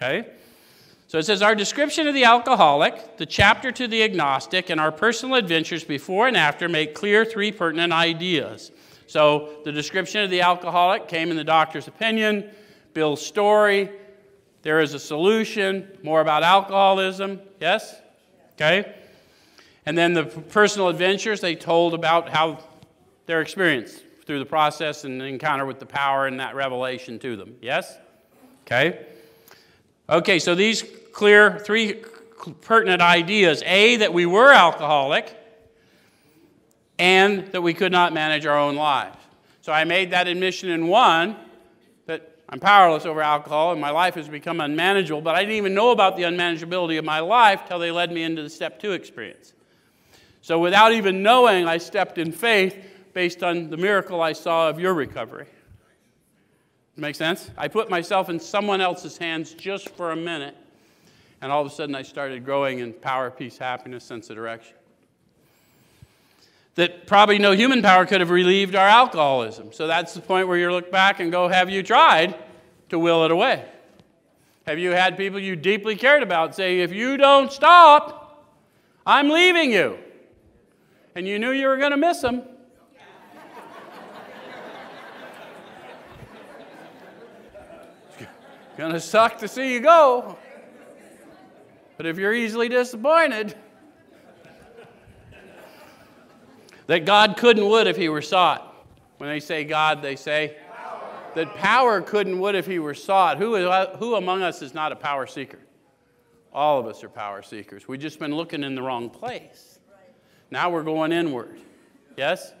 Okay? So it says our description of the alcoholic, the chapter to the agnostic, and our personal adventures before and after make clear three pertinent ideas. So the description of the alcoholic came in the doctor's opinion, Bill's story, there is a solution, more about alcoholism, yes? Okay? And then the personal adventures, they told about how their experience through the process and the encounter with the power and that revelation to them, yes? Okay? Okay, so these clear three pertinent ideas A, that we were alcoholic, and that we could not manage our own lives. So I made that admission in one that I'm powerless over alcohol and my life has become unmanageable, but I didn't even know about the unmanageability of my life till they led me into the step two experience. So without even knowing, I stepped in faith based on the miracle I saw of your recovery. Make sense? I put myself in someone else's hands just for a minute, and all of a sudden I started growing in power, peace, happiness, sense of direction. That probably no human power could have relieved our alcoholism. So that's the point where you look back and go, Have you tried to will it away? Have you had people you deeply cared about say, If you don't stop, I'm leaving you? And you knew you were going to miss them. Gonna suck to see you go. But if you're easily disappointed, that God couldn't would if he were sought. When they say God, they say power. that power couldn't would if he were sought. Who, is, who among us is not a power seeker? All of us are power seekers. We've just been looking in the wrong place. Now we're going inward. Yes?